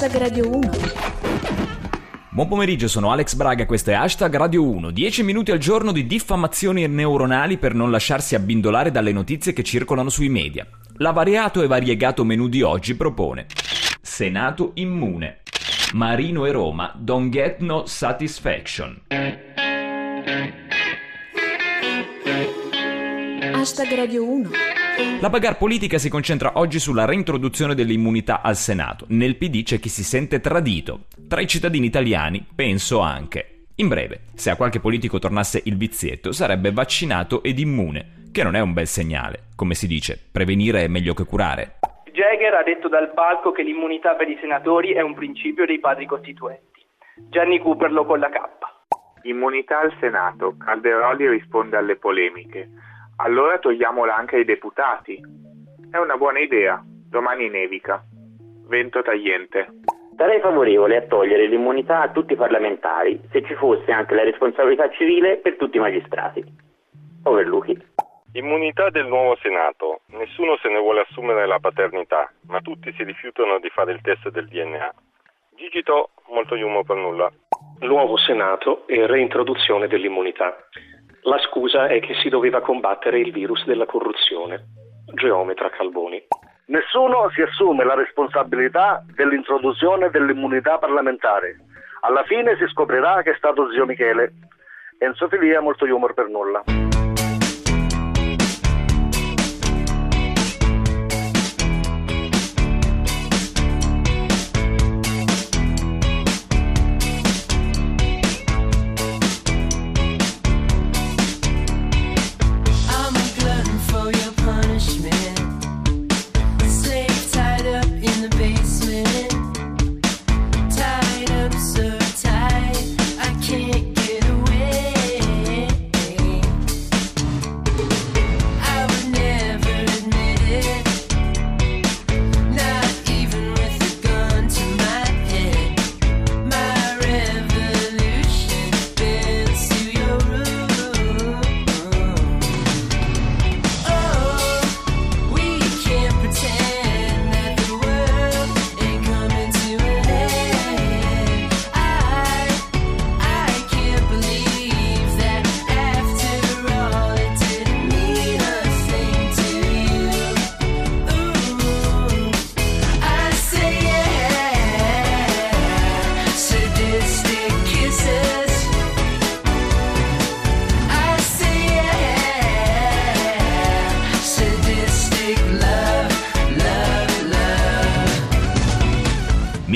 Hashtag Radio 1. Buon pomeriggio, sono Alex Braga, questo è Hashtag Radio 1. 10 minuti al giorno di diffamazioni neuronali per non lasciarsi abbindolare dalle notizie che circolano sui media. L'avariato e variegato menù di oggi propone Senato immune. Marino e Roma don't get no satisfaction. Hashtag Radio 1. La bagarre politica si concentra oggi sulla reintroduzione dell'immunità al Senato. Nel PD c'è chi si sente tradito. Tra i cittadini italiani penso anche. In breve, se a qualche politico tornasse il vizietto, sarebbe vaccinato ed immune, che non è un bel segnale. Come si dice, prevenire è meglio che curare. Jäger ha detto dal palco che l'immunità per i senatori è un principio dei padri costituenti. Gianni Cooper lo con la K. Immunità al Senato. Calderoli risponde alle polemiche. Allora togliamola anche ai deputati. È una buona idea. Domani nevica. Vento tagliente. Sarei favorevole a togliere l'immunità a tutti i parlamentari se ci fosse anche la responsabilità civile per tutti i magistrati. Overluchi. Immunità del nuovo Senato. Nessuno se ne vuole assumere la paternità, ma tutti si rifiutano di fare il test del DNA. Gigito, molto humo per nulla. Nuovo Senato e reintroduzione dell'immunità. La scusa è che si doveva combattere il virus della corruzione. Geometra Calboni. Nessuno si assume la responsabilità dell'introduzione dell'immunità parlamentare. Alla fine si scoprirà che è stato zio Michele. Enzo Filia, molto humor per nulla.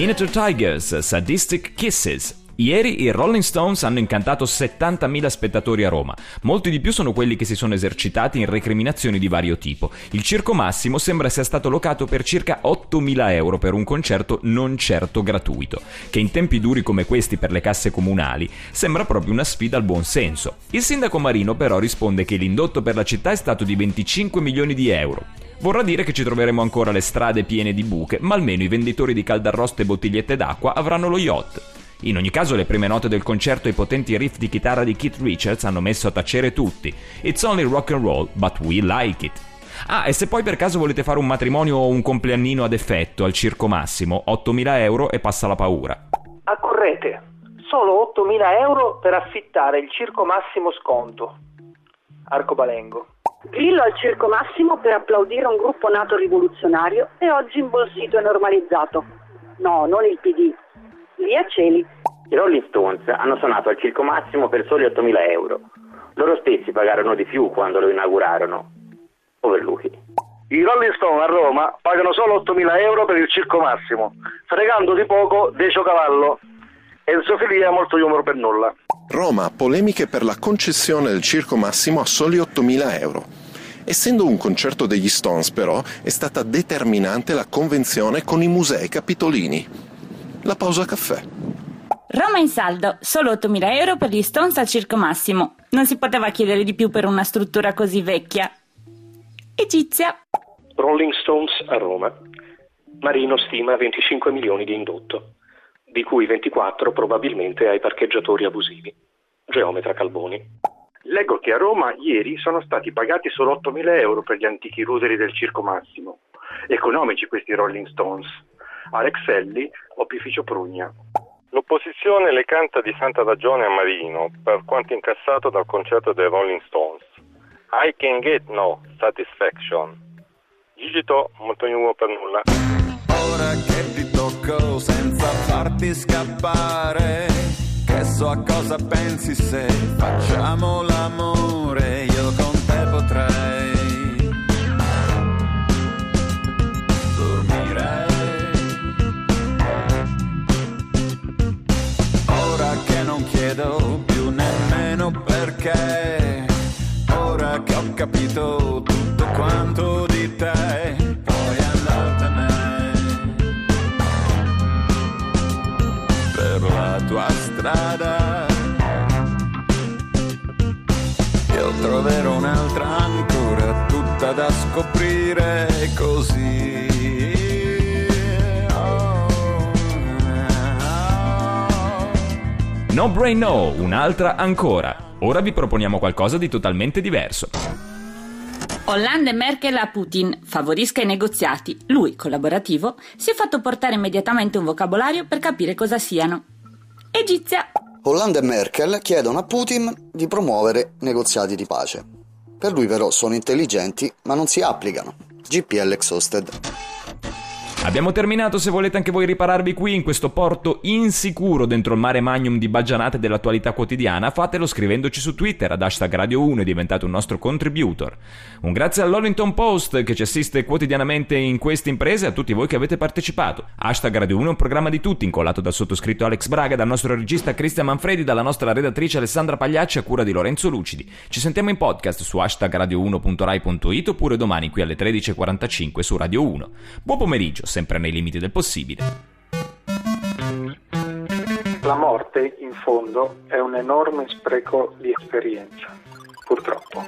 Miniature Tigers, uh, Sadistic Kisses. Ieri i Rolling Stones hanno incantato 70.000 spettatori a Roma. Molti di più sono quelli che si sono esercitati in recriminazioni di vario tipo. Il Circo Massimo sembra sia stato locato per circa 8.000 euro per un concerto non certo gratuito, che in tempi duri come questi per le casse comunali sembra proprio una sfida al buon senso. Il sindaco Marino però risponde che l'indotto per la città è stato di 25 milioni di euro. Vorrà dire che ci troveremo ancora le strade piene di buche, ma almeno i venditori di caldarroste e bottigliette d'acqua avranno lo yacht. In ogni caso, le prime note del concerto e i potenti riff di chitarra di Keith Richards hanno messo a tacere tutti. It's only rock and roll, but we like it. Ah, e se poi per caso volete fare un matrimonio o un compleannino ad effetto al Circo Massimo, 8.000 euro e passa la paura. Accorrete. Solo 8.000 euro per affittare il Circo Massimo Sconto. Arcobalengo. Grillo al Circo Massimo per applaudire un gruppo nato rivoluzionario e oggi imbolsito e normalizzato. No, non il PD. Lì a cieli. I Rolling Stones hanno suonato al Circo Massimo per soli 8.000 euro. Loro stessi pagarono di più quando lo inaugurarono. Overluchi. I Rolling Stone a Roma pagano solo 8.000 euro per il Circo Massimo, fregando di poco Decio Cavallo. Enzo Filia, molto humor per nulla. Roma, polemiche per la concessione del Circo Massimo a soli 8.000 euro. Essendo un concerto degli Stones, però, è stata determinante la convenzione con i musei capitolini. La pausa caffè. Roma in saldo, solo 8.000 euro per gli Stones al Circo Massimo. Non si poteva chiedere di più per una struttura così vecchia. Egizia. Rolling Stones a Roma. Marino stima 25 milioni di indotto, di cui 24 probabilmente ai parcheggiatori abusivi. Geometra Calboni. Leggo che a Roma ieri sono stati pagati solo 8.000 euro per gli antichi ruderi del Circo Massimo. Economici questi Rolling Stones. Arexelli, opificio Prugna. L'opposizione le canta di santa ragione a Marino per quanto incassato dal concerto dei Rolling Stones. I can get no satisfaction. Gigito, molto nuovo per nulla. Ora che ti tocco senza farti scappare, che so a cosa pensi se facciamo l'amore, ora che ho capito tutto quanto di te, puoi andartene per la tua strada. Io troverò un'altra ancora tutta da scoprire così. No Brain No, un'altra ancora. Ora vi proponiamo qualcosa di totalmente diverso. Hollande e Merkel a Putin, favorisca i negoziati. Lui, collaborativo, si è fatto portare immediatamente un vocabolario per capire cosa siano. Egizia. Hollande e Merkel chiedono a Putin di promuovere negoziati di pace. Per lui però sono intelligenti, ma non si applicano. GPL Exhausted. Abbiamo terminato, se volete anche voi ripararvi qui in questo porto insicuro dentro il mare magnum di baggianate dell'attualità quotidiana, fatelo scrivendoci su Twitter ad hashtag Radio 1 e diventate un nostro contributor. Un grazie all'Hollington Post che ci assiste quotidianamente in queste imprese e a tutti voi che avete partecipato. Hashtag Radio 1 è un programma di tutti, incollato dal sottoscritto Alex Braga, dal nostro regista Cristian Manfredi, dalla nostra redattrice Alessandra Pagliacci a cura di Lorenzo Lucidi. Ci sentiamo in podcast su hashtag radio1.rai.it oppure domani qui alle 13.45 su Radio 1. Buon pomeriggio, sempre nei limiti del possibile. La morte, in fondo, è un enorme spreco di esperienza, purtroppo.